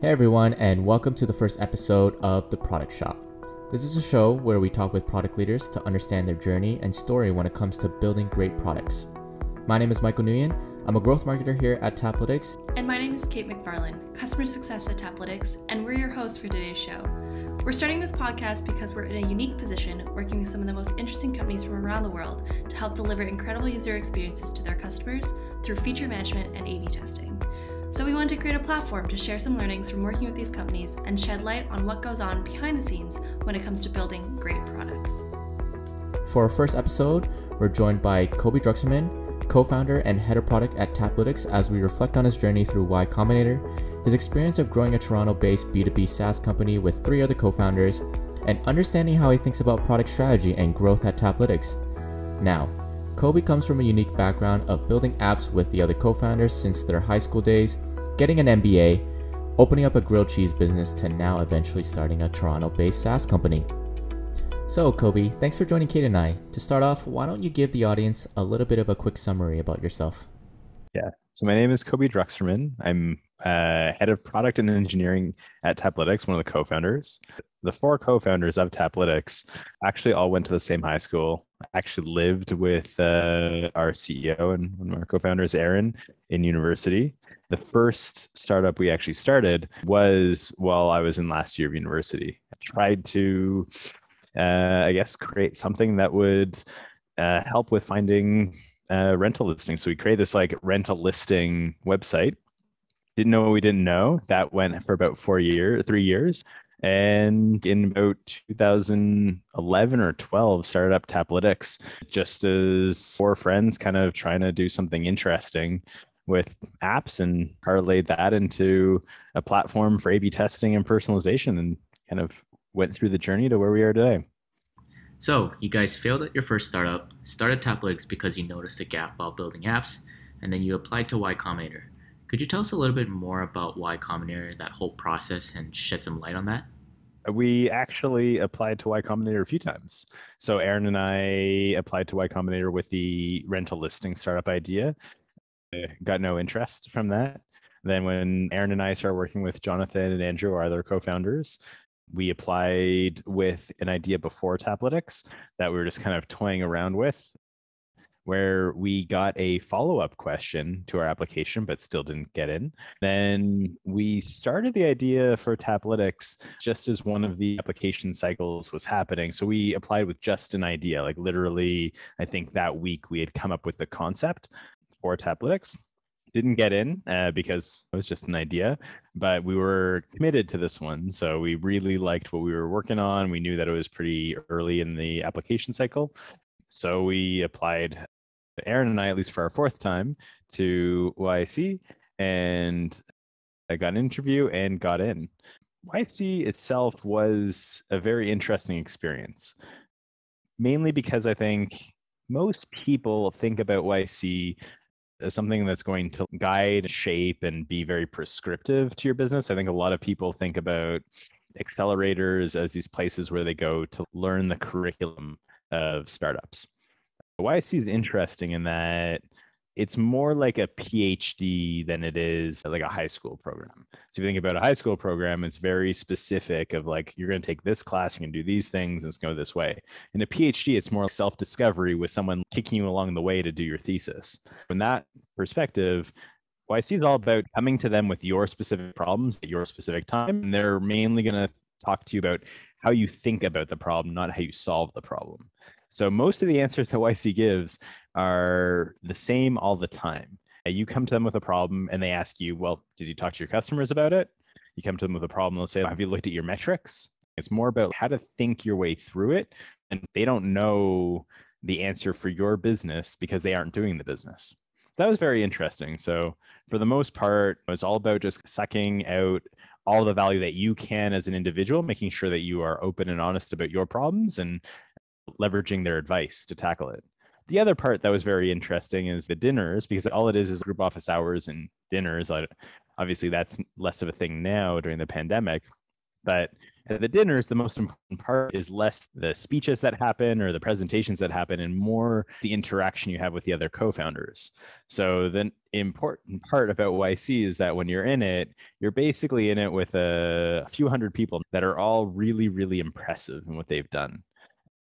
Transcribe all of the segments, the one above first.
Hey everyone, and welcome to the first episode of The Product Shop. This is a show where we talk with product leaders to understand their journey and story when it comes to building great products. My name is Michael Nguyen. I'm a growth marketer here at Taplytics. And my name is Kate McFarland, customer success at Taplytics, and we're your hosts for today's show. We're starting this podcast because we're in a unique position working with some of the most interesting companies from around the world to help deliver incredible user experiences to their customers through feature management and A B testing. So we wanted to create a platform to share some learnings from working with these companies and shed light on what goes on behind the scenes when it comes to building great products. For our first episode, we're joined by Cobi Druxerman, co-founder and head of product at Taplytics as we reflect on his journey through Y Combinator, his experience of growing a Toronto-based B2B SaaS company with three other co-founders, and understanding how he thinks about product strategy and growth at Taplytics. Now, Cobi comes from a unique background of building apps with the other co founders since their high school days, getting an MBA, opening up a grilled cheese business, to now eventually starting a Toronto based SaaS company. So, Cobi, thanks for joining Kate and I. To start off, why don't you give the audience a little bit of a quick summary about yourself? Yeah. So, my name is Cobi Druxerman. I'm uh, head of product and engineering at Taplytics, one of the co founders. The four co founders of Taplytics actually all went to the same high school actually lived with uh, our CEO and one of our co-founders, Aaron, in university. The first startup we actually started was while I was in last year of university. I tried to, uh, I guess, create something that would uh, help with finding uh, rental listings. So we created this like rental listing website. Didn't know what we didn't know. That went for about four years, three years. And in about 2011 or 12, started up Taplytics just as four friends kind of trying to do something interesting with apps and parlayed that into a platform for A B testing and personalization and kind of went through the journey to where we are today. So, you guys failed at your first startup, started Taplytics because you noticed a gap while building apps, and then you applied to Y Combinator. Could you tell us a little bit more about Y Combinator, that whole process, and shed some light on that? We actually applied to Y Combinator a few times. So Aaron and I applied to Y Combinator with the rental listing startup idea. Got no interest from that. Then when Aaron and I started working with Jonathan and Andrew, our other co-founders, we applied with an idea before Taplytics that we were just kind of toying around with where we got a follow up question to our application, but still didn't get in. Then we started the idea for Taplytics just as one of the application cycles was happening. So we applied with just an idea, like literally, I think that week we had come up with the concept for Taplytics didn't get in uh, because it was just an idea, but we were committed to this one. So we really liked what we were working on. We knew that it was pretty early in the application cycle. So we applied Aaron and I, at least for our fourth time, to YC, and I got an interview and got in. YC itself was a very interesting experience, mainly because I think most people think about YC as something that's going to guide, shape, and be very prescriptive to your business. I think a lot of people think about accelerators as these places where they go to learn the curriculum of startups. YC is interesting in that it's more like a PhD than it is like a high school program. So if you think about a high school program, it's very specific of like you're going to take this class, going to do these things, and it's go this way. In a PhD, it's more self-discovery with someone kicking you along the way to do your thesis. From that perspective, YC is all about coming to them with your specific problems at your specific time, and they're mainly going to talk to you about how you think about the problem, not how you solve the problem. So most of the answers that YC gives are the same all the time. You come to them with a problem and they ask you, well, did you talk to your customers about it? You come to them with a problem, they'll say, have you looked at your metrics? It's more about how to think your way through it. And they don't know the answer for your business because they aren't doing the business. That was very interesting. So, for the most part, it's all about just sucking out all the value that you can as an individual, making sure that you are open and honest about your problems and leveraging their advice to tackle it. The other part that was very interesting is the dinners, because all it is is group office hours and dinners. Obviously, that's less of a thing now during the pandemic. But At the dinners, the most important part is less the speeches that happen or the presentations that happen and more the interaction you have with the other co-founders. So the important part about YC is that when you're in it, you're basically in it with a few hundred people that are all really, really impressive in what they've done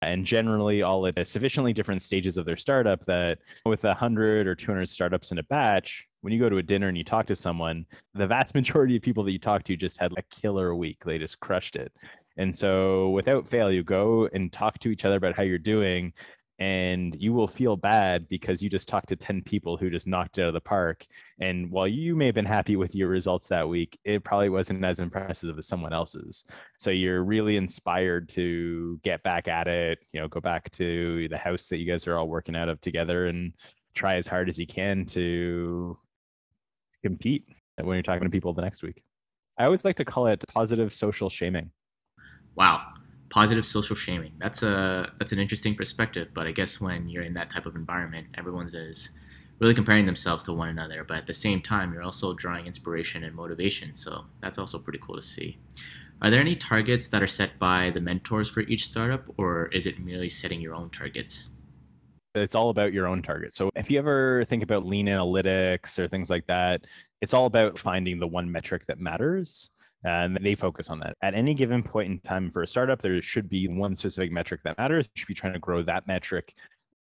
and generally all at sufficiently different stages of their startup that with 100 or 200 startups in a batch when you go to a dinner and you talk to someone the vast majority of people that you talk to just had a killer week. They just crushed it. And so without fail you go and talk to each other about how you're doing and you will feel bad because you just talked to 10 people who just knocked it out of the park. And while you may have been happy with your results that week it probably wasn't as impressive as someone else's. So you're really inspired to get back at it you know go back to the house that you guys are all working out of together and try as hard as you can to compete when you're talking to people the next week. I always like to call it positive social shaming. Wow positive social shaming. That's a that's an interesting perspective, but I guess when you're in that type of environment, everyone's is really comparing themselves to one another, but at the same time, you're also drawing inspiration and motivation. So that's also pretty cool to see. Are there any targets that are set by the mentors for each startup, or is it merely setting your own targets? It's all about your own target. So if you ever think about lean analytics or things like that, it's all about finding the one metric that matters Uh, and they focus on that. At any given point in time for a startup, there should be one specific metric that matters. You should be trying to grow that metric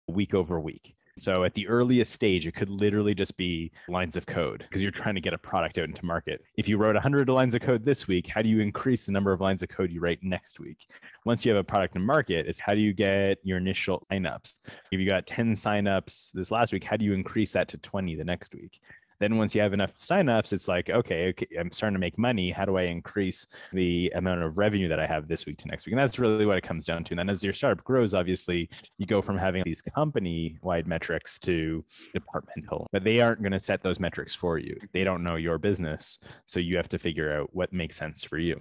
week over week. So at the earliest stage, it could literally just be lines of code because you're trying to get a product out into market. If you wrote 100 lines of code this week, how do you increase the number of lines of code you write next week? Once you have a product in market, it's how do you get your initial signups? If you got 10 signups this last week, how do you increase that to 20 the next week? Then once you have enough signups, it's like, okay, okay, I'm starting to make money. How do I increase the amount of revenue that I have this week to next week? And that's really what it comes down to. And then as your startup grows, obviously, you go from having these company wide metrics to departmental, but they aren't going to set those metrics for you. They don't know your business. So you have to figure out what makes sense for you.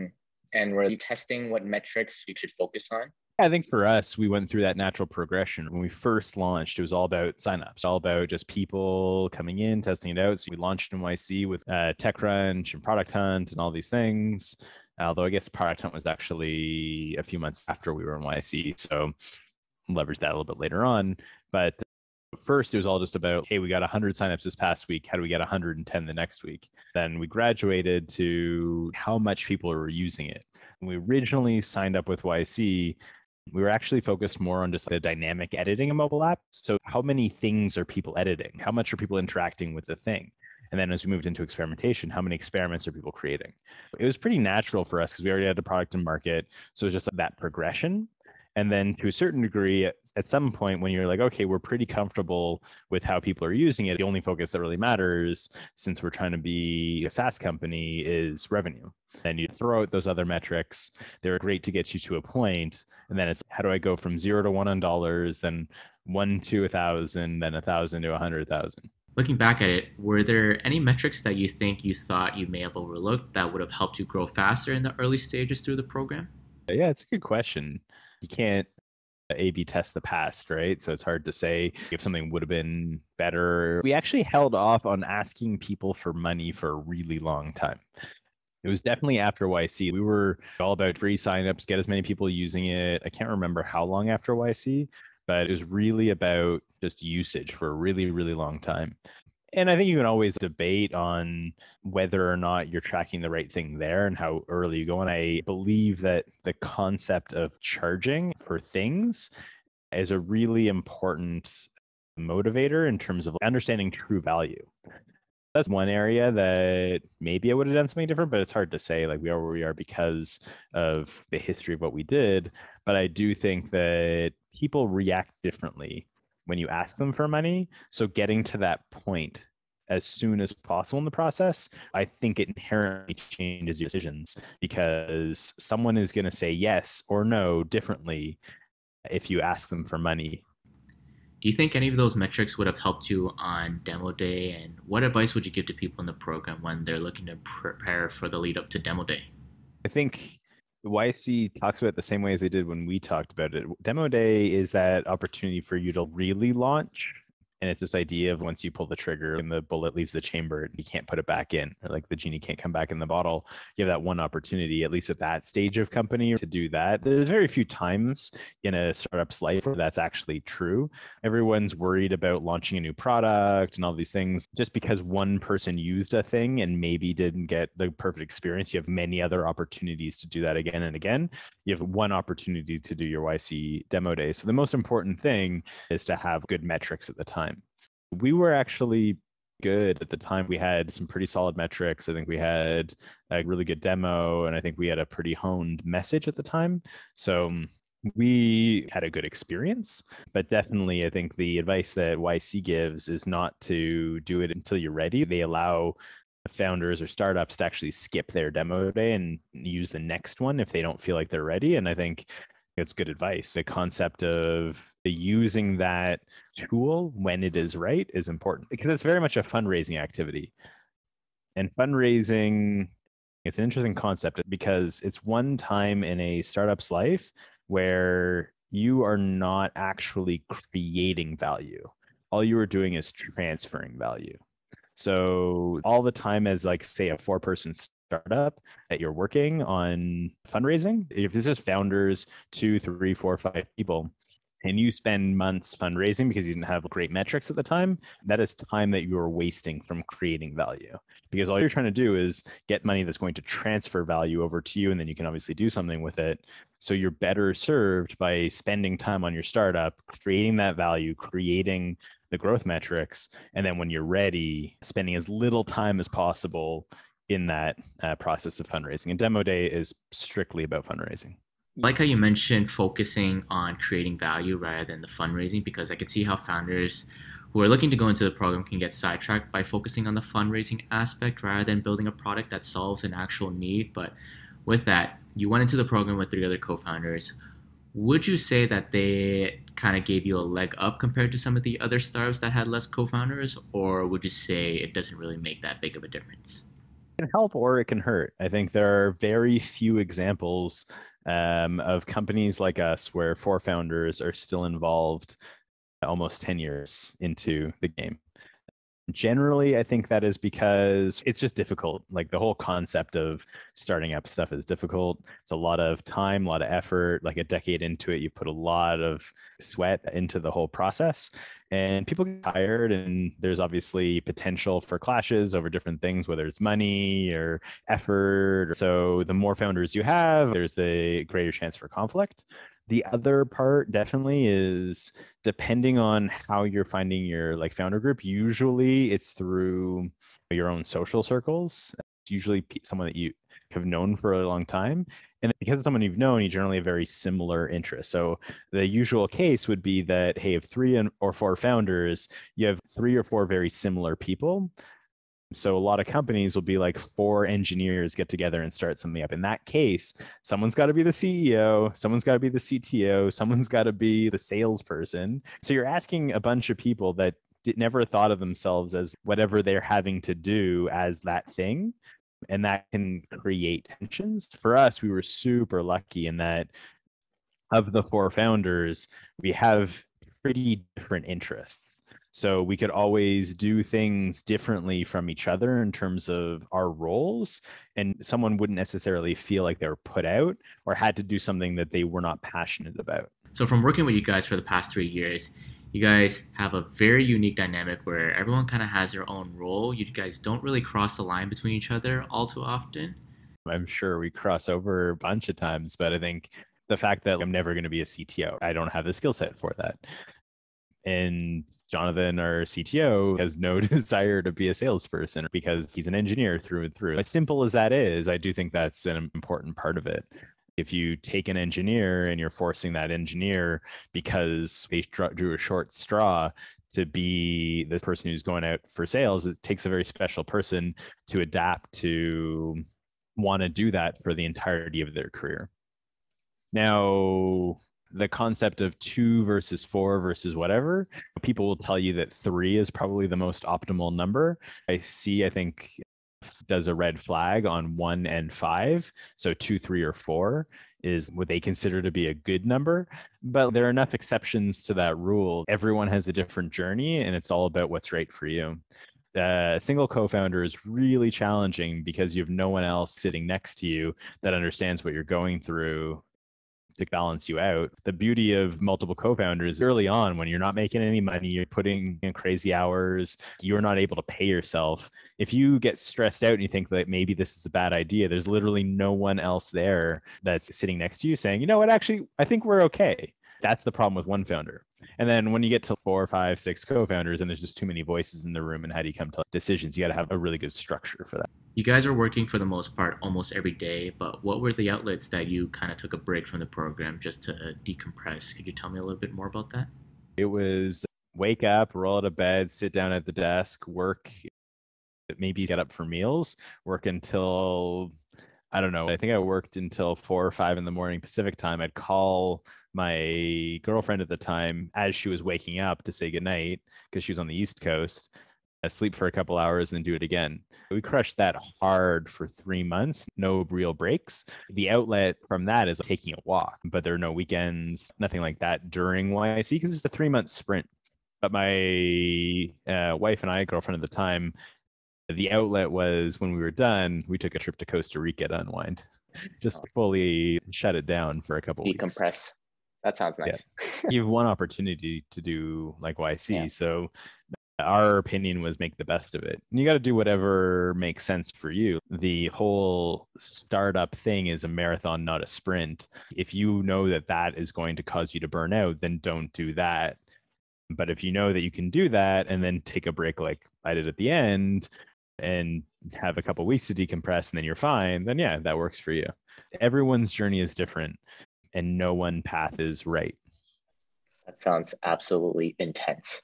Hmm. And were you testing what metrics you should focus on? I think for us, we went through that natural progression. When we first launched, it was all about signups, all about just people coming in, testing it out. So we launched in YC with uh, TechCrunch and Product Hunt and all these things. Although I guess Product Hunt was actually a few months after we were in YC. So leveraged that a little bit later on. But first it was all just about hey we got 100 signups this past week how do we get 110 the next week then we graduated to how much people are using it when we originally signed up with yc we were actually focused more on just the dynamic editing of mobile apps. So, how many things are people editing? How much are people interacting with the thing? And then as we moved into experimentation, how many experiments are people creating? It was pretty natural for us because we already had a product in market. So, it's just that progression. And then to a certain degree, at some point when you're like, okay, we're pretty comfortable with how people are using it, the only focus that really matters, since we're trying to be a SaaS company, is revenue. And you throw out those other metrics. They're great to get you to a point, And then it's how do I go from zero to one on dollars, then one to a thousand, then a thousand to a hundred thousand. Looking back at it, were there any metrics that you think you thought you may have overlooked that would have helped you grow faster in the early stages through the program? Yeah, it's a good question. You can't uh, A B test the past, right? So it's hard to say if something would have been better. We actually held off on asking people for money for a really long time. It was definitely after YC. We were all about free signups, get as many people using it. I can't remember how long after YC, but it was really about just usage for a really, really long time. And I think you can always debate on whether or not you're tracking the right thing there and how early you go. And I believe that the concept of charging for things is a really important motivator in terms of understanding true value. That's one area that maybe I would have done something different, but it's hard to say. Like we are where we are because of the history of what we did. But I do think that people react differently when you ask them for money. So getting to that point as soon as possible in the process, I think it inherently changes your decisions because someone is going to say yes or no differently if you ask them for money. Do you think any of those metrics would have helped you on demo day? And what advice would you give to people in the program when they're looking to prepare for the lead up to demo day? I think YC talks about it the same way as they did when we talked about it. Demo day is that opportunity for you to really launch And it's this idea of once you pull the trigger and the bullet leaves the chamber, you can't put it back in, or like the genie can't come back in the bottle. You have that one opportunity, at least at that stage of company, to do that. There's very few times in a startup's life where that's actually true. Everyone's worried about launching a new product and all these things. Just because one person used a thing and maybe didn't get the perfect experience, you have many other opportunities to do that again and again. You have one opportunity to do your YC demo day. So the most important thing is to have good metrics at the time. We were actually good at the time. We had some pretty solid metrics. I think we had a really good demo, and I think we had a pretty honed message at the time. So um, we had a good experience, but definitely I think the advice that YC gives is not to do it until you're ready. They allow founders or startups to actually skip their demo day and use the next one if they don't feel like they're ready. And I think it's good advice. The concept of using that tool when it is right is important because it's very much a fundraising activity. And fundraising, it's an interesting concept because it's one time in a startup's life where you are not actually creating value. All you are doing is transferring value. So all the time as like say a four person startup that you're working on fundraising, if this is founders, two, three, four, five people, and you spend months fundraising because you didn't have great metrics at the time, that is time that you are wasting from creating value. Because all you're trying to do is get money that's going to transfer value over to you, and then you can obviously do something with it. So you're better served by spending time on your startup, creating that value, creating the growth metrics, and then when you're ready, spending as little time as possible in that uh, process of fundraising. And demo day is strictly about fundraising like how you mentioned focusing on creating value rather than the fundraising because i could see how founders who are looking to go into the program can get sidetracked by focusing on the fundraising aspect rather than building a product that solves an actual need. But with that you went into the program with three other co-founders. Would you say that they kind of gave you a leg up compared to some of the other startups that had less co-founders or would you say it doesn't really make that big of a difference? It can help or it can hurt. I think there are very few examples um, of companies like us where four founders are still involved almost 10 years into the game generally i think that is because it's just difficult. Like the whole concept of starting up stuff is difficult. It's a lot of time a lot of effort. Like a decade into it you put a lot of sweat into the whole process and people get tired and there's obviously potential for clashes over different things whether it's money or effort. So the more founders you have there's the greater chance for conflict the other part definitely is depending on how you're finding your like founder group. Usually it's through your own social circles. It's usually someone that you have known for a long time. And because it's someone you've known, you generally have very similar interests. So the usual case would be that, hey, if three or four founders, you have three or four very similar people so a lot of companies will be like four engineers get together and start something up. In that case, someone's got to be the CEO, someone's got to be the CTO, someone's got to be the salesperson. So you're asking a bunch of people that never thought of themselves as whatever they're having to do as that thing. And that can create tensions. For us, we were super lucky in that of the four founders, we have pretty different interests. So we could always do things differently from each other in terms of our roles. And someone wouldn't necessarily feel like they were put out or had to do something that they were not passionate about. So, from working with you guys for the past three years, you guys have a very unique dynamic where everyone kind of has their own role. You guys don't really cross the line between each other all too often. I'm sure we cross over a bunch of times, but I think the fact that I'm never going to be a CTO, I don't have the skill set for that. And Jonathan, our CTO, has no desire to be a salesperson because he's an engineer through and through. As simple as that is, I do think that's an important part of it. If you take an engineer and you're forcing that engineer because they drew a short straw to be this person who's going out for sales, it takes a very special person to adapt to want to do that for the entirety of their career. Now, the concept of two versus four versus whatever, people will tell you that three is probably the most optimal number. YC, I think, does a red flag on one and five. So two, three, or four is what they consider to be a good number. But there are enough exceptions to that rule. Everyone has a different journey, and it's all about what's right for you. A single co founder is really challenging because you have no one else sitting next to you that understands what you're going through to balance you out. The beauty of multiple co-founders early on when you're not making any money, you're putting in crazy hours, you're not able to pay yourself. If you get stressed out and you think that maybe this is a bad idea, there's literally no one else there that's sitting next to you saying, "You know what? Actually, I think we're okay." That's the problem with one founder. And then when you get to four, five, six co-founders, and there's just too many voices in the room, and how do you come to decisions? You got to have a really good structure for that. You guys are working for the most part almost every day, but what were the outlets that you kind of took a break from the program just to uh, decompress? Could you tell me a little bit more about that? It was wake up, roll out of bed, sit down at the desk, work, maybe get up for meals, work until I don't know. I think I worked until four or five in the morning Pacific time. I'd call my girlfriend at the time as she was waking up to say goodnight because she was on the East Coast sleep for a couple hours and then do it again. We crushed that hard for three months, no real breaks. The outlet from that is taking a walk, but there are no weekends, nothing like that during YC because it's a three month sprint. But my uh, wife and I, girlfriend at the time, the outlet was when we were done, we took a trip to Costa Rica to unwind, just fully shut it down for a couple weeks. Decompress. weeks. That sounds nice. Yeah. you have one opportunity to do like YC. Yeah. So our opinion was make the best of it. And you got to do whatever makes sense for you. The whole startup thing is a marathon, not a sprint. If you know that that is going to cause you to burn out, then don't do that. But if you know that you can do that and then take a break like I did at the end and have a couple weeks to decompress and then you're fine, then yeah, that works for you. Everyone's journey is different and no one path is right. That sounds absolutely intense.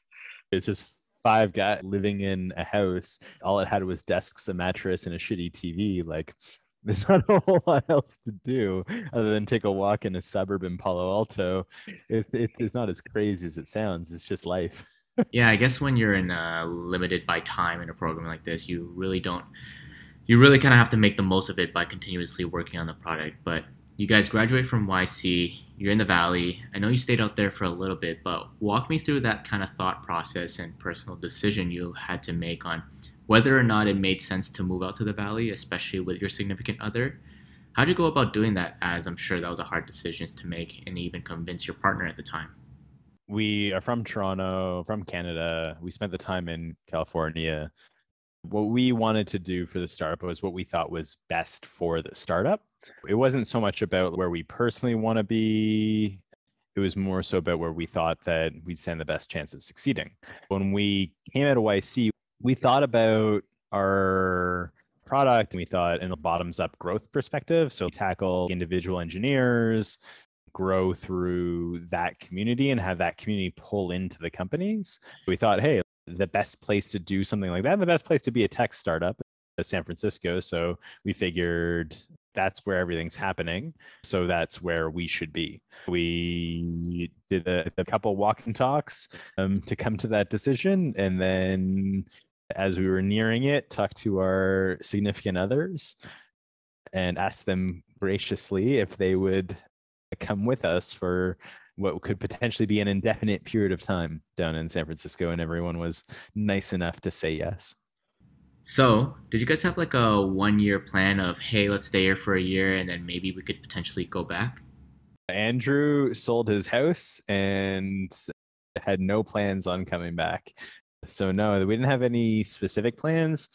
It's just five guys living in a house. All it had was desks, a mattress, and a shitty TV. Like, there's not a whole lot else to do other than take a walk in a suburb in Palo Alto. It, it, it's not as crazy as it sounds. It's just life. yeah, I guess when you're in uh, limited by time in a program like this, you really don't. You really kind of have to make the most of it by continuously working on the product. But you guys graduate from YC you're in the valley. I know you stayed out there for a little bit, but walk me through that kind of thought process and personal decision you had to make on whether or not it made sense to move out to the valley, especially with your significant other. How'd you go about doing that? As I'm sure that was a hard decision to make and even convince your partner at the time. We are from Toronto, from Canada. We spent the time in California. What we wanted to do for the startup was what we thought was best for the startup it wasn't so much about where we personally want to be. It was more so about where we thought that we'd stand the best chance of succeeding. When we came out of YC, we thought about our product and we thought in a bottoms up growth perspective. So tackle individual engineers, grow through that community and have that community pull into the companies. We thought, hey, the best place to do something like that, the best place to be a tech startup is San Francisco. So we figured that's where everything's happening. So that's where we should be. We did a, a couple walking talks um, to come to that decision. And then as we were nearing it, talked to our significant others and asked them graciously if they would come with us for what could potentially be an indefinite period of time down in San Francisco. And everyone was nice enough to say yes. So, did you guys have like a one year plan of, hey, let's stay here for a year and then maybe we could potentially go back? Andrew sold his house and had no plans on coming back. So, no, we didn't have any specific plans.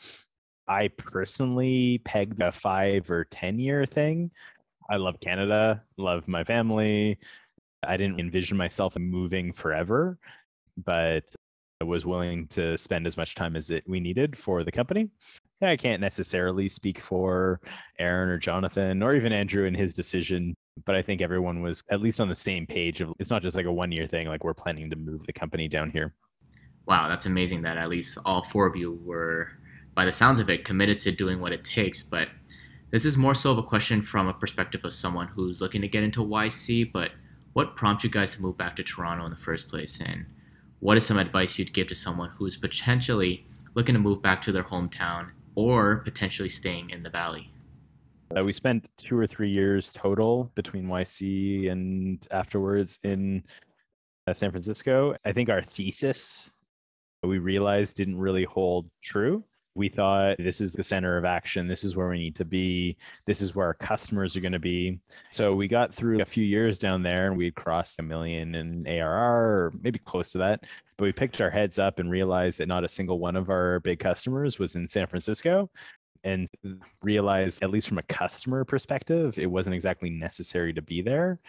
I personally pegged a five or 10 year thing. I love Canada, love my family. I didn't envision myself moving forever, but was willing to spend as much time as it we needed for the company. I can't necessarily speak for Aaron or Jonathan or even Andrew in his decision, but I think everyone was at least on the same page of it's not just like a one year thing, like we're planning to move the company down here. Wow, that's amazing that at least all four of you were, by the sounds of it, committed to doing what it takes. But this is more so of a question from a perspective of someone who's looking to get into YC, but what prompted you guys to move back to Toronto in the first place? And what is some advice you'd give to someone who's potentially looking to move back to their hometown or potentially staying in the valley? Uh, we spent two or three years total between YC and afterwards in uh, San Francisco. I think our thesis we realized didn't really hold true. We thought this is the center of action. This is where we need to be. This is where our customers are going to be. So we got through a few years down there and we crossed a million in ARR or maybe close to that. But we picked our heads up and realized that not a single one of our big customers was in San Francisco and realized, at least from a customer perspective, it wasn't exactly necessary to be there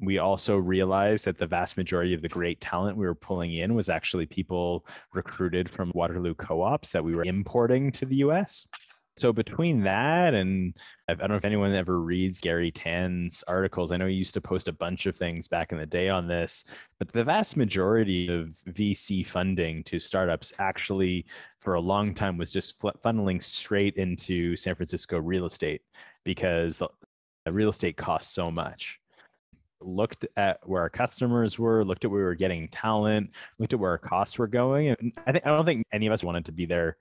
we also realized that the vast majority of the great talent we were pulling in was actually people recruited from Waterloo co ops that we were importing to the US. So between that and I don't know if anyone ever reads Garry Tan's articles. I know he used to post a bunch of things back in the day on this, but the vast majority of VC funding to startups actually for a long time was just funneling straight into San Francisco real estate because the real estate costs so much looked at where our customers were, looked at where we were getting talent, looked at where our costs were going. And I think I don't think any of us wanted to be there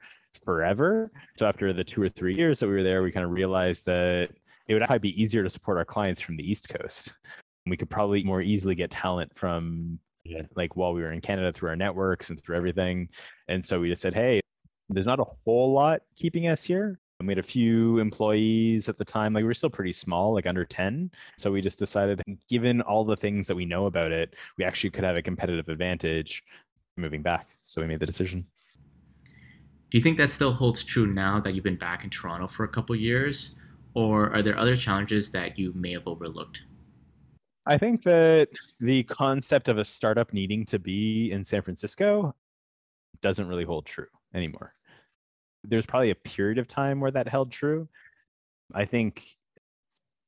forever. So after the two or three years that we were there, we kind of realized that it would probably be easier to support our clients from the East Coast. We could probably more easily get talent from like while we were in Canada through our networks and through everything. And so we just said, hey, there's not a whole lot keeping us here. And we had a few employees at the time. Like we were still pretty small, like under 10. So we just decided, given all the things that we know about it, we actually could have a competitive advantage moving back. So we made the decision. Do you think that still holds true now that you've been back in Toronto for a couple years? Or are there other challenges that you may have overlooked? I think that the concept of a startup needing to be in San Francisco doesn't really hold true anymore there's probably a period of time where that held true. I think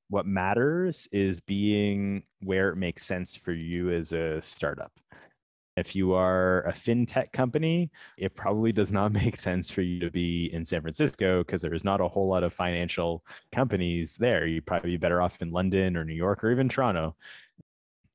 what matters is being where it makes sense for you as a startup. If you are a fintech company, it probably does not make sense for you to be in San Francisco because there's not a whole lot of financial companies there. You'd probably be better off in London or New York or even Toronto.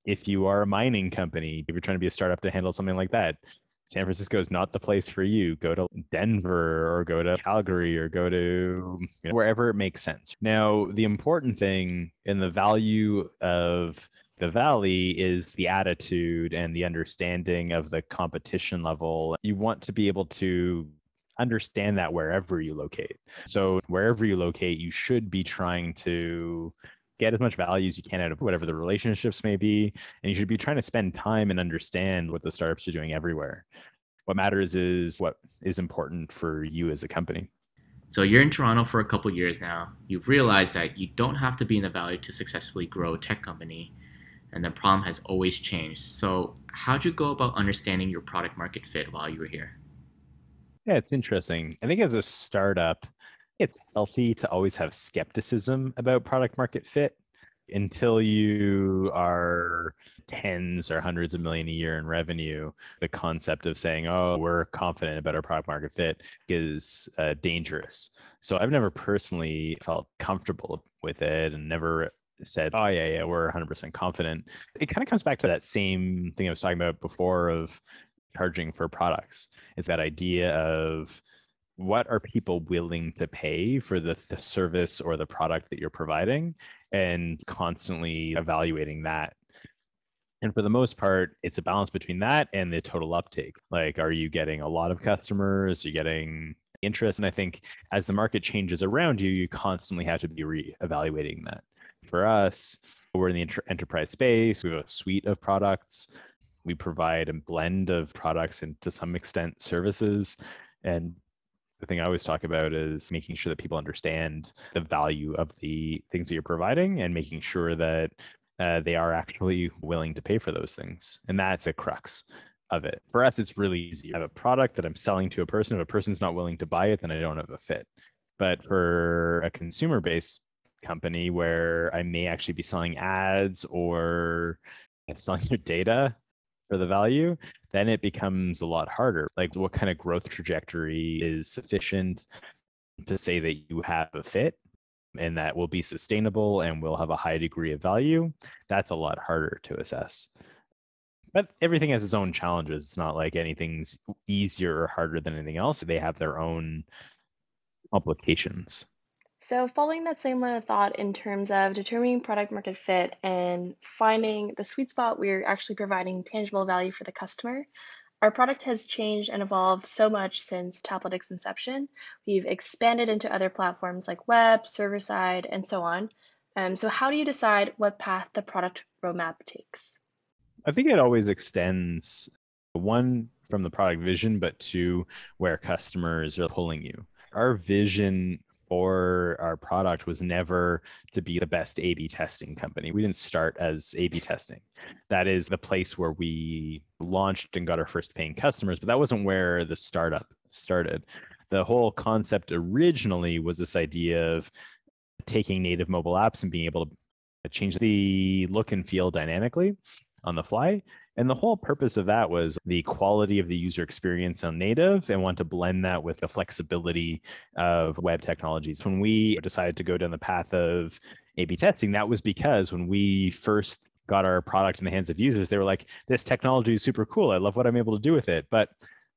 If you are a mining company, if you're trying to be a startup to handle something like that, San Francisco is not the place for you. Go to Denver or go to Calgary or go to you know, wherever it makes sense. Now, the important thing in the value of the valley is the attitude and the understanding of the competition level. You want to be able to understand that wherever you locate. So, wherever you locate, you should be trying to get as much value as you can out of whatever the relationships may be. And you should be trying to spend time and understand what the startups are doing everywhere. What matters is what is important for you as a company. So you're in Toronto for a couple years now. You've realized that you don't have to be in the valley to successfully grow a tech company. And the problem has always changed. So how'd you go about understanding your product market fit while you were here? Yeah, it's interesting. I think as a startup, it's healthy to always have skepticism about product market fit until you are tens or hundreds of million a year in revenue. The concept of saying oh we're confident about our product market fit is uh, dangerous. So i've never personally felt comfortable with it and never said oh yeah yeah we're 100% confident. It kind of comes back to that same thing i was talking about before of charging for products. It's that idea of what are people willing to pay for the, the service or the product that you're providing and constantly evaluating that. And for the most part it's a balance between that and the total uptake. Like are you getting a lot of customers? Are you getting interest? And i think as the market changes around you you constantly have to be re-evaluating that. For us we're in the inter- enterprise space. We have a suite of products. We provide a blend of products and to some extent services. And the thing I always talk about is making sure that people understand the value of the things that you're providing and making sure that uh, they are actually willing to pay for those things. And that's a crux of it. For us, it's really easy. I have a product that I'm selling to a person. If a person's not willing to buy it, then I don't have a fit. But for a consumer based company where I may actually be selling ads or selling your data, for the value, then it becomes a lot harder. Like, what kind of growth trajectory is sufficient to say that you have a fit and that will be sustainable and will have a high degree of value? That's a lot harder to assess. But everything has its own challenges. It's not like anything's easier or harder than anything else. They have their own complications. So, following that same line of thought in terms of determining product market fit and finding the sweet spot where you're actually providing tangible value for the customer, our product has changed and evolved so much since Taplytics inception. We've expanded into other platforms like web, server side, and so on. Um, so, how do you decide what path the product roadmap takes? I think it always extends one from the product vision, but two where customers are pulling you. Our vision for our product was never to be the best A B testing company. We didn't start as A B testing. That is the place where we launched and got our first paying customers, but that wasn't where the startup started. The whole concept originally was this idea of taking native mobile apps and being able to change the look and feel dynamically on the fly and the whole purpose of that was the quality of the user experience on native and want to blend that with the flexibility of web technologies. When we decided to go down the path of A B testing, that was because when we first got our product in the hands of users, they were like, this technology is super cool. I love what I'm able to do with it. But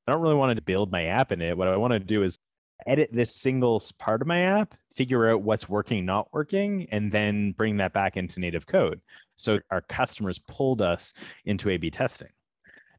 I don't really want to build my app in it. What I want to do is edit this single part of my app, figure out what's working, not working, and then bring that back into native code. So our customers pulled us into A B testing.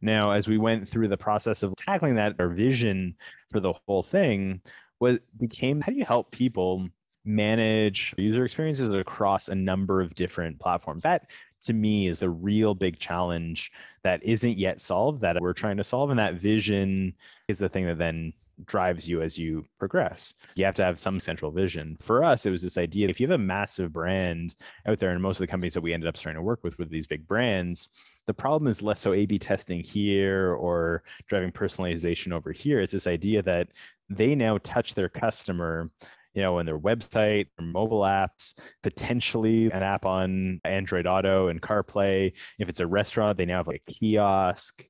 Now, as we went through the process of tackling that, our vision for the whole thing was became how do you help people manage user experiences across a number of different platforms? That to me is a real big challenge that isn't yet solved that we're trying to solve. And that vision is the thing that then drives you as you progress. You have to have some central vision. For us, it was this idea if you have a massive brand out there, and most of the companies that we ended up starting to work with with these big brands, the problem is less so A B testing here or driving personalization over here. It's this idea that they now touch their customer you know, in their website their mobile apps, potentially an app on Android Auto and CarPlay. If it's a restaurant, they now have like a kiosk.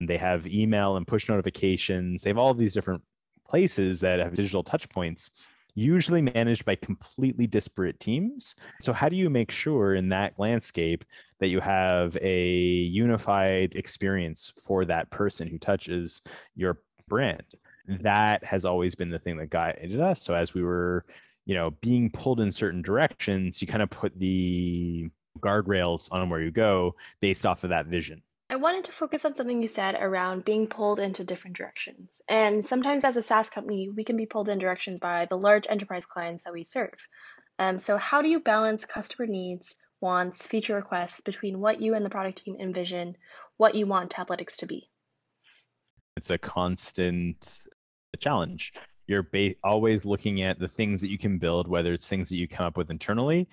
They have email and push notifications. They have all these different places that have digital touch points, usually managed by completely disparate teams. So, how do you make sure in that landscape that you have a unified experience for that person who touches your brand? That has always been the thing that guided us. So, as we were you know being pulled in certain directions you kind of put the guardrails on where you go based off of that vision I wanted to focus on something you said around being pulled into different directions. And sometimes, as a SaaS company, we can be pulled in directions by the large enterprise clients that we serve. Um, so, how do you balance customer needs, wants, feature requests between what you and the product team envision, what you want Taplytics to be? It's a constant challenge. You're ba- always looking at the things that you can build, whether it's things that you come up with internally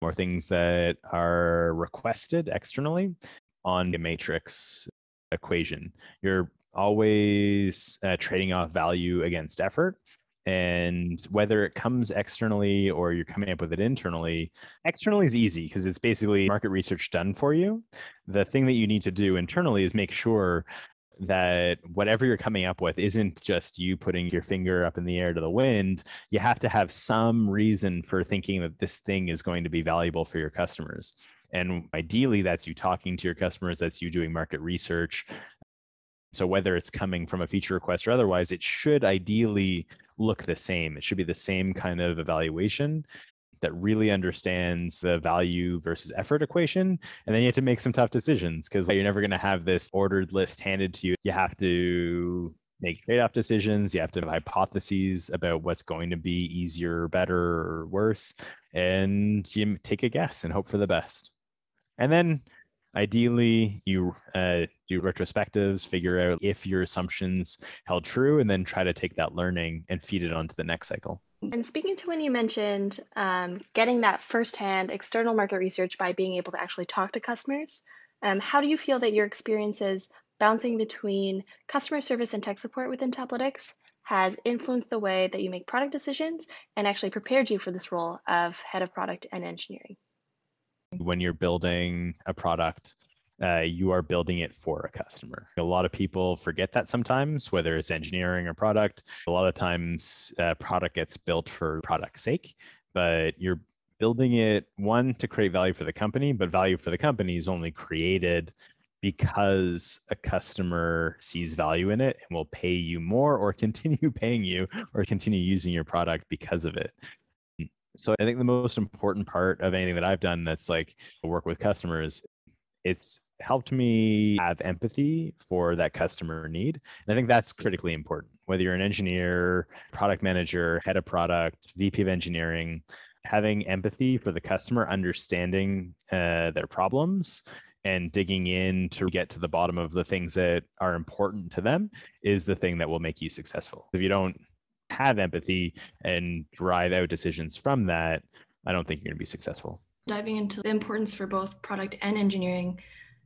or things that are requested externally on the matrix equation. You're always uh, trading off value against effort. And whether it comes externally or you're coming up with it internally, externally is easy because it's basically market research done for you. The thing that you need to do internally is make sure that whatever you're coming up with isn't just you putting your finger up in the air to the wind. You have to have some reason for thinking that this thing is going to be valuable for your customers. And ideally, that's you talking to your customers, that's you doing market research. So, whether it's coming from a feature request or otherwise, it should ideally look the same. It should be the same kind of evaluation that really understands the value versus effort equation. And then you have to make some tough decisions because you're never going to have this ordered list handed to you. You have to make trade off decisions. You have to have hypotheses about what's going to be easier, better, or worse. And you take a guess and hope for the best. And then ideally you uh, do retrospectives figure out if your assumptions held true and then try to take that learning and feed it onto the next cycle. And speaking to when you mentioned um, getting that firsthand external market research by being able to actually talk to customers um, how do you feel that your experiences bouncing between customer service and tech support within Taplytics has influenced the way that you make product decisions and actually prepared you for this role of head of product and engineering when you're building a product uh, you are building it for a customer. A lot of people forget that sometimes, whether it's engineering or product. A lot of times, uh, product gets built for product's sake, but you're building it one to create value for the company, but value for the company is only created because a customer sees value in it and will pay you more or continue paying you or continue using your product because of it. So I think the most important part of anything that I've done that's like work with customers, it's helped me have empathy for that customer need. And I think that's critically important. Whether you're an engineer, product manager, head of product, VP of engineering, having empathy for the customer, understanding uh, their problems, and digging in to get to the bottom of the things that are important to them is the thing that will make you successful. If you don't have empathy and drive out decisions from that, I don't think you're going to be successful. Diving into the importance for both product and engineering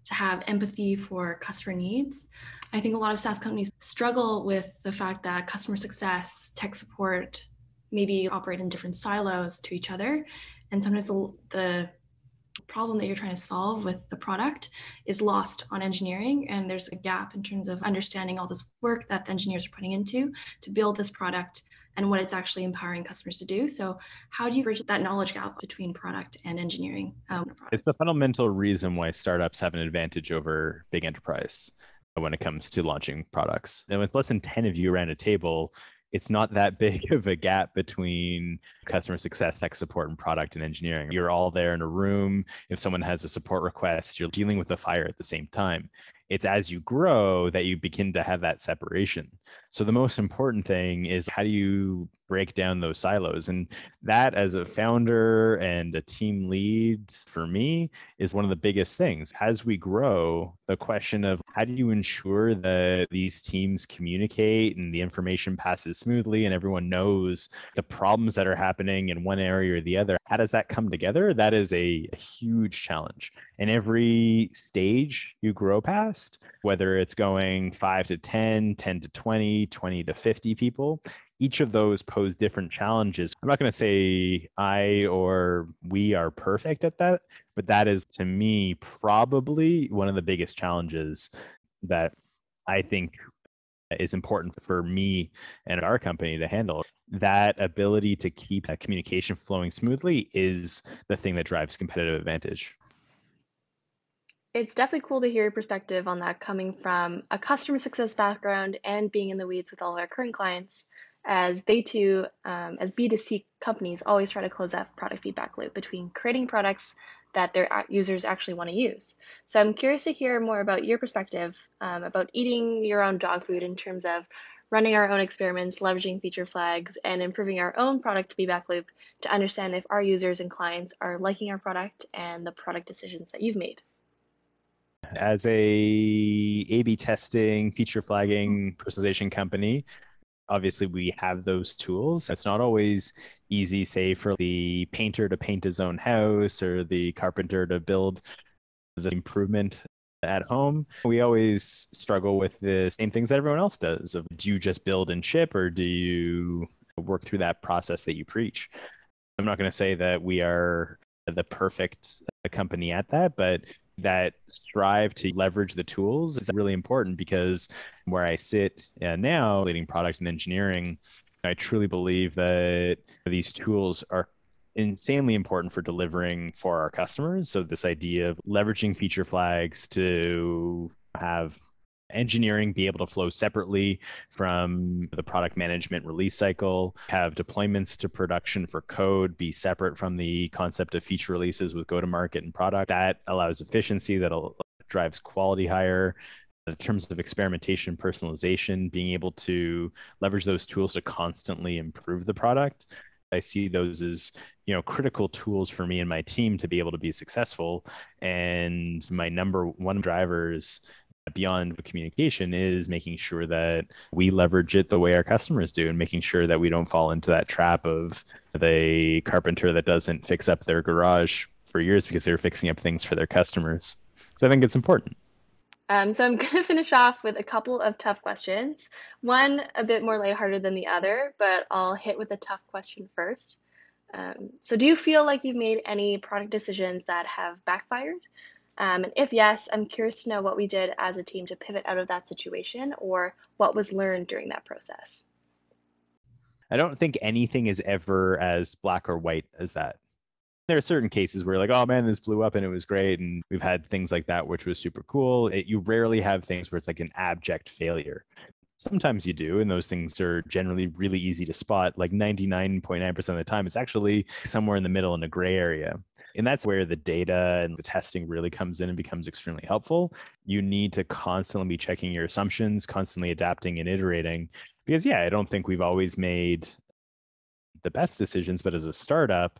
to have empathy for customer needs. I think a lot of SaaS companies struggle with the fact that customer success, tech support maybe operate in different silos to each other. And sometimes the, problem that you're trying to solve with the product is lost on engineering and there's a gap in terms of understanding all this work that the engineers are putting into to build this product and what it's actually empowering customers to do. So how do you bridge that knowledge gap between product and engineering um, it's the fundamental reason why startups have an advantage over big enterprise when it comes to launching products. And with less than 10 of you around a table it's not that big of a gap between customer success, tech support, and product and engineering. You're all there in a room. If someone has a support request, you're dealing with the fire at the same time. It's as you grow that you begin to have that separation. So the most important thing is how do you break down those silos. And that, as a founder and a team lead for me, is one of the biggest things. As we grow, the question of how do you ensure that these teams communicate and the information passes smoothly and everyone knows the problems that are happening in one area or the other, how does that come together? That is a, huge challenge. And every stage you grow past, whether it's going five to 10, 10 to 20, 20 to 50 people, each of those pose different challenges. I'm not going to say I or we are perfect at that, but that is to me probably one of the biggest challenges that I think is important for me and our company to handle. That ability to keep that communication flowing smoothly is the thing that drives competitive advantage. It's definitely cool to hear your perspective on that coming from a customer success background and being in the weeds with all of our current clients as they too, um, as B2C companies, always try to close that product feedback loop between creating products that their users actually want to use. So I'm curious to hear more about your perspective um, about eating your own dog food in terms of running our own experiments, leveraging feature flags, and improving our own product feedback loop to understand if our users and clients are liking our product and the product decisions that you've made. As a A/B testing, feature flagging, personalization company, obviously we have those tools. It's not always easy, say, for the painter to paint his own house or the carpenter to build the improvement at home. We always struggle with the same things that everyone else does. Of do you just build and ship or do you work through that process that you preach? I'm not going to say that we are the perfect company at that, but that strive to leverage the tools is really important because where I sit uh, now, leading product and engineering, I truly believe that these tools are insanely important for delivering for our customers. So, this idea of leveraging feature flags to have engineering be able to flow separately from the product management release cycle, have deployments to production for code be separate from the concept of feature releases with go to market and product. That allows efficiency, that drives quality higher. In terms of experimentation, personalization, being able to leverage those tools to constantly improve the product. I see those as you know critical tools for me and my team to be able to be successful. And my number one drivers beyond communication is making sure that we leverage it the way our customers do and making sure that we don't fall into that trap of the carpenter that doesn't fix up their garage for years because they're fixing up things for their customers. So I think it's important. Um, so I'm going to finish off with a couple of tough questions. One a bit more lighthearted than the other, but I'll hit with a tough question first. Um, so do you feel like you've made any product decisions that have backfired? Um, and if yes, I'm curious to know what we did as a team to pivot out of that situation or what was learned during that process. I don't think anything is ever as black or white as that. There are certain cases where like, oh man, this blew up and it was great. And we've had things like that, which was super cool. It, you rarely have things where it's like an abject failure. Sometimes you do, and those things are generally really easy to spot. Like 99.9% of the time, it's actually somewhere in the middle in a gray area. And that's where the data and the testing really comes in and becomes extremely helpful. You need to constantly be checking your assumptions, constantly adapting and iterating. Because, yeah, I don't think we've always made the best decisions, but as a startup,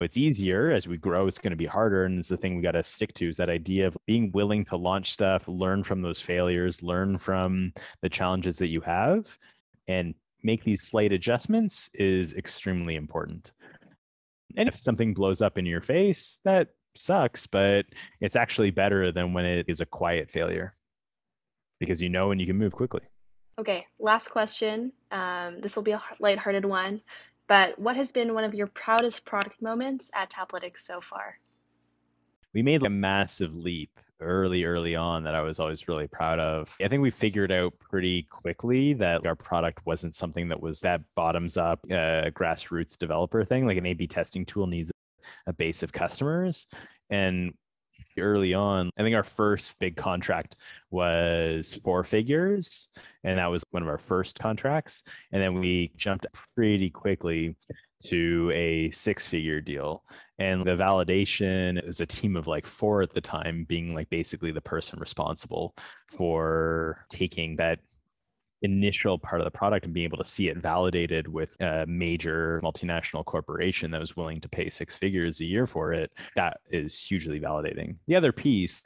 it's easier as we grow it's going to be harder and it's the thing we got to stick to is that idea of being willing to launch stuff learn from those failures learn from the challenges that you have and make these slight adjustments is extremely important. And if something blows up in your face that sucks but it's actually better than when it is a quiet failure. Because you know and you can move quickly. Okay last question. Um, this will be a lighthearted one but what has been one of your proudest product moments at Taplytics so far? We made a massive leap early, early on that I was always really proud of. I think we figured out pretty quickly that our product wasn't something that was that bottoms up uh, grassroots developer thing. Like an A B testing tool needs a base of customers. And early on. I think our first big contract was four figures, and that was one of our first contracts. And then we jumped pretty quickly to a six figure deal. And the validation is a team of like four at the time, being like basically the person responsible for taking that initial part of the product and being able to see it validated with a major multinational corporation that was willing to pay six figures a year for it, that is hugely validating. The other piece,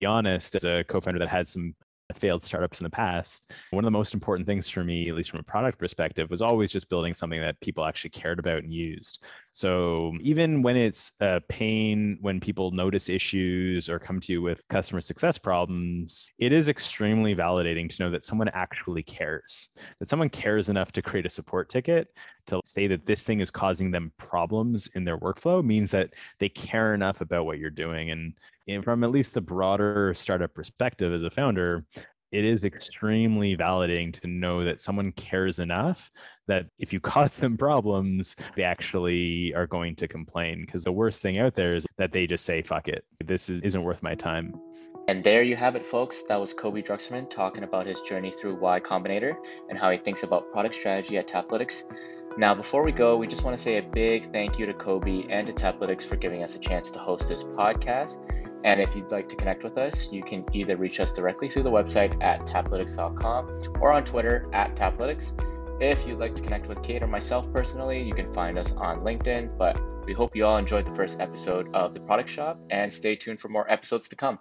be honest, as a co-founder that had some failed startups in the past, one of the most important things for me, at least from a product perspective, was always just building something that people actually cared about and used. So even when it's a pain, when people notice issues or come to you with customer success problems, it is extremely validating to know that someone actually cares, that someone cares enough to create a support ticket to say that this thing is causing them problems in their workflow means that they care enough about what you're doing. And, from at least the broader startup perspective as a founder, it is extremely validating to know that someone cares enough that if you cause them problems, they actually are going to complain. Because the worst thing out there is that they just say, fuck it, this is, isn't worth my time. And there you have it, folks. That was Cobi Druxerman talking about his journey through Y Combinator and how he thinks about product strategy at Taplytics. Now, before we go, we just want to say a big thank you to Cobi and to Taplytics for giving us a chance to host this podcast. And if you'd like to connect with us, you can either reach us directly through the website at taplytics.com or on Twitter at taplytics. If you'd like to connect with Kate or myself personally, you can find us on LinkedIn. But we hope you all enjoyed the first episode of The Product Shop and stay tuned for more episodes to come.